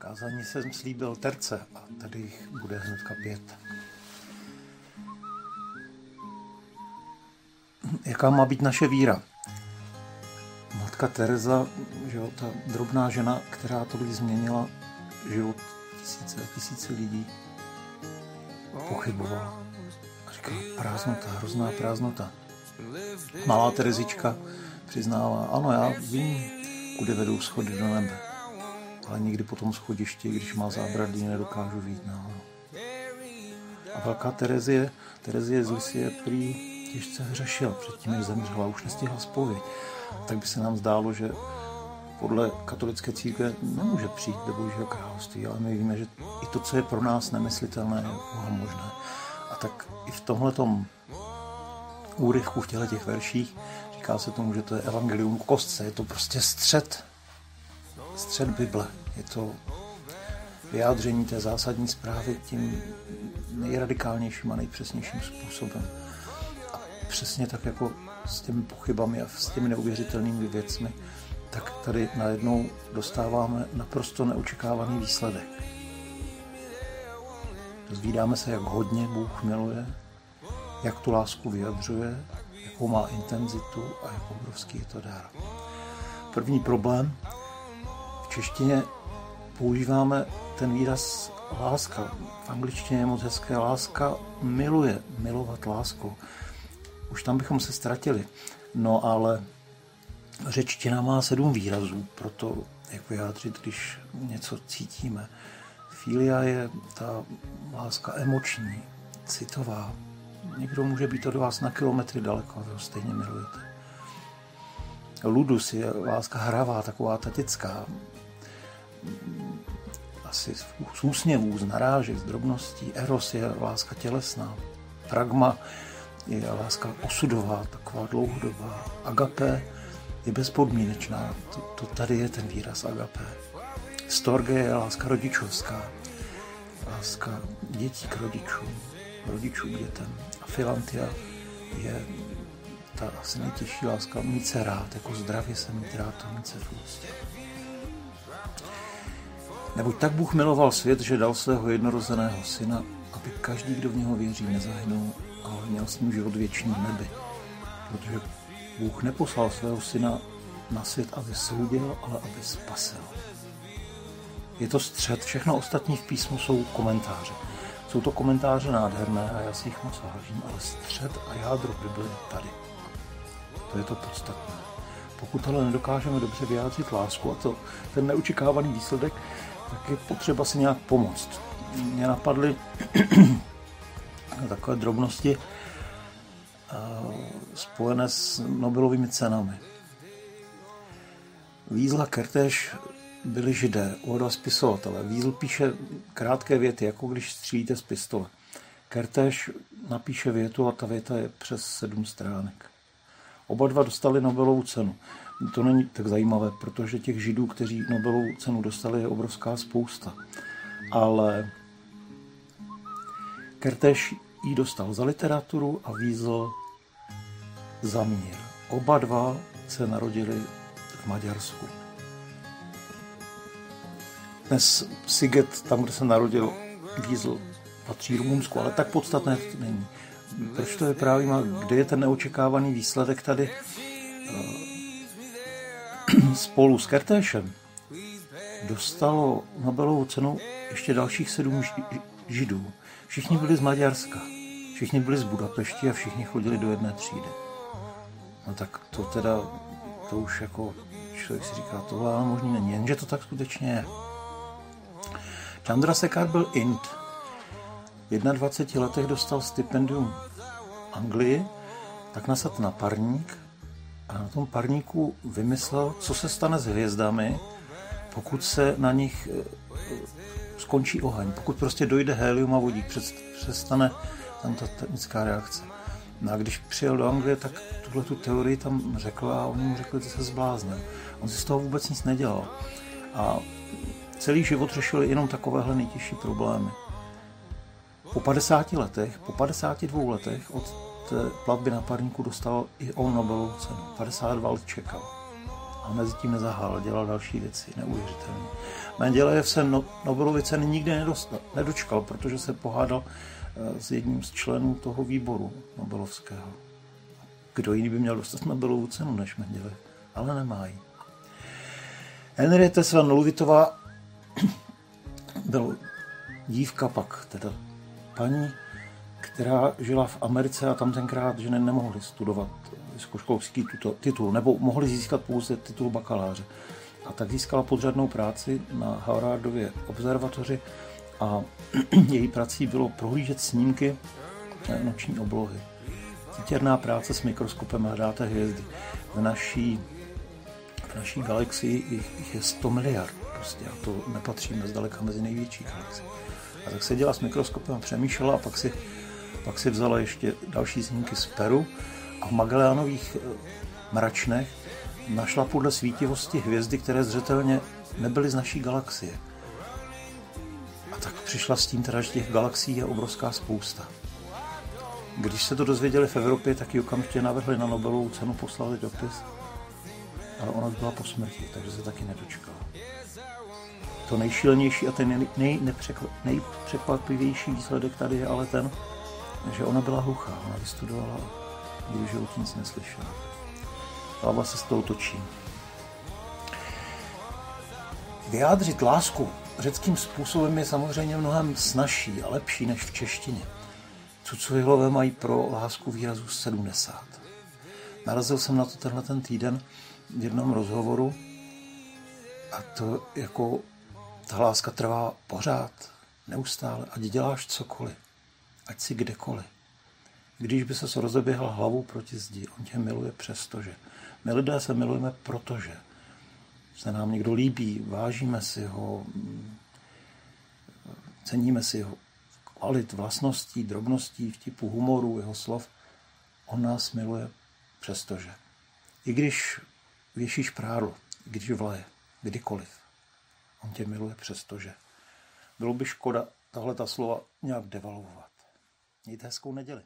Kázání jsem slíbil terce a tady jich bude hnedka pět. Jaká má být naše víra? Matka Teresa, že jo, ta drobná žena, která tolik změnila život tisíce a tisíce lidí, pochybovala. A říkala, prázdnota, hrozná prázdnota. Malá Terezička přiznává, ano, já vím, kudy vedou schody do nebe. Ale někdy po tom schodišti, když má zábradlí, nedokážu vít nahoru. A velká Terezie, Terezie z Lisie prý těžce hřešil předtím, než zemřela, už nestihla spověď. Tak by se nám zdálo, že podle katolické církve nemůže přijít do Božího království, ale my víme, že i to, co je pro nás nemyslitelné, je Boha možné. A tak i v tomhletom úrychku v těchto těch verších říká se tomu, že to je evangelium kostce, je to prostě střed, střed Bible, je to vyjádření té zásadní zprávy tím nejradikálnějším a nejpřesnějším způsobem. A přesně tak jako s těmi pochybami a s těmi neuvěřitelnými věcmi, tak tady najednou dostáváme naprosto neočekávaný výsledek. Dozvídáme se, jak hodně Bůh miluje, jak tu lásku vyjadřuje, jakou má intenzitu a jak obrovský je to dar. První problém. Češtině používáme ten výraz láska. V angličtině je moc hezké láska miluje, milovat lásku. Už tam bychom se ztratili. No ale řečtina má sedm výrazů pro to, jak vyjádřit, když něco cítíme. Filia je ta láska emoční, citová. Někdo může být od vás na kilometry daleko, vy ho stejně milujete. Ludus je láska hravá, taková tatická. Asi z úsměvů, z narážek, z drobností. Eros je láska tělesná. Pragma je láska osudová, taková dlouhodobá. Agape je bezpodmínečná. To, to tady je ten výraz agape. Storge je láska rodičovská. Láska dětí k rodičům, rodičů k dětem. A filantia je ta asi nejtěžší láska mít se rád, jako zdravě se mít rád a mít se v. Neboť tak Bůh miloval svět, že dal svého jednorozeného syna, aby každý, kdo v něho věří, nezahynul, ale měl s ním život věčný v nebi. Protože Bůh neposlal svého syna na svět, aby soudil, ale aby spasil. Je to střed, všechno ostatní v písmu jsou komentáře. Jsou to komentáře nádherné a já si jich moc vážím, ale střed a jádro Bible je tady. To je to podstatné. Pokud ale nedokážeme dobře vyjádřit lásku a to, ten neočekávaný výsledek, tak je potřeba si nějak pomoct. Mě napadly takové drobnosti spojené s Nobelovými cenami. Vízla Kertéž byli židé, oba spisovatele. Vízl píše krátké věty, jako když střílíte z pistole. Kertéž napíše větu a ta věta je přes sedm stránek. Oba dva dostali Nobelovu cenu. To není tak zajímavé, protože těch židů, kteří Nobelovu cenu dostali, je obrovská spousta. Ale Kertéž ji dostal za literaturu a Vízl za mír. Oba dva se narodili v Maďarsku. Dnes Siget, tam, kde se narodil Vízl, patří Rumunsku, ale tak podstatné to není. Proč to je právě, kde je ten neočekávaný výsledek tady spolu s Kertéšem dostalo Nobelovu cenu ještě dalších sedm židů. Všichni byli z Maďarska, všichni byli z Budapešti a všichni chodili do jedné třídy. No tak to teda, to už jako člověk si říká, tohle ale možný není, jenže to tak skutečně je. Chandra Sekar byl Int. V 21 letech dostal stipendium Anglii, tak nasad na parník a na tom parníku vymyslel, co se stane s hvězdami, pokud se na nich eh, skončí oheň, pokud prostě dojde helium a vodík, přestane tam ta termická reakce. No a když přijel do Anglie, tak tuhle tu teorii tam řekl a oni mu řekli, že se zbláznil. On si z toho vůbec nic nedělal. A celý život řešili jenom takovéhle nejtěžší problémy. Po 50 letech, po 52 letech od platby na parníku dostal i on Nobelovu cenu. 52 let čekal. A mezi tím nezahál, dělal další věci, neuvěřitelné. Mendělejev se no, Nobelovy ceny nikdy nedostal, nedočkal, protože se pohádal eh, s jedním z členů toho výboru Nobelovského. Kdo jiný by měl dostat Nobelovu cenu než Mendělejev? Ale nemá ji. Henriette Svan Luvitová byl dívka pak, teda paní, která žila v Americe a tam tenkrát ženy nemohly studovat vysokoškolský titul, nebo mohli získat pouze titul bakaláře. A tak získala podřadnou práci na Howardově observatoři a její prací bylo prohlížet snímky noční oblohy. Titěrná práce s mikroskopem hledáte hvězdy. V naší, v naší galaxii jich, je 100 miliard prostě a to nepatříme zdaleka mezi největší galaxie. A tak se dělala s mikroskopem a přemýšlela a pak si, pak si vzala ještě další snímky z Peru a v Magellánových eh, mračnech našla podle svítivosti hvězdy, které zřetelně nebyly z naší galaxie. A tak přišla s tím teda, že těch galaxií je obrovská spousta. Když se to dozvěděli v Evropě, tak ji okamžitě navrhli na Nobelovu cenu, poslali dopis, ale ona byla po smrti, takže se taky nedočkala. To nejšílenější a ten nej, nejpřekvapivější výsledek tady je ale ten, že ona byla hluchá, ona vystudovala, když životě nic neslyšela. Hlava se s tou točí. Vyjádřit lásku řeckým způsobem je samozřejmě mnohem snažší a lepší než v češtině. Cucurilové mají pro lásku výrazu 70. Narazil jsem na to tenhle ten týden v jednom rozhovoru a to jako ta láska trvá pořád, neustále, ať děláš cokoliv, ať si kdekoliv. Když by se rozeběhla hlavou proti zdi, on tě miluje přestože. My lidé se milujeme, protože se nám někdo líbí, vážíme si ho, ceníme si jeho kvalit, vlastností, drobností, vtipu, humoru, jeho slov. On nás miluje přestože. I když věšíš prádlo, když vlaje, kdykoliv. On tě miluje přestože. Bylo by škoda tahle ta slova nějak devalvovat. Mějte hezkou neděli.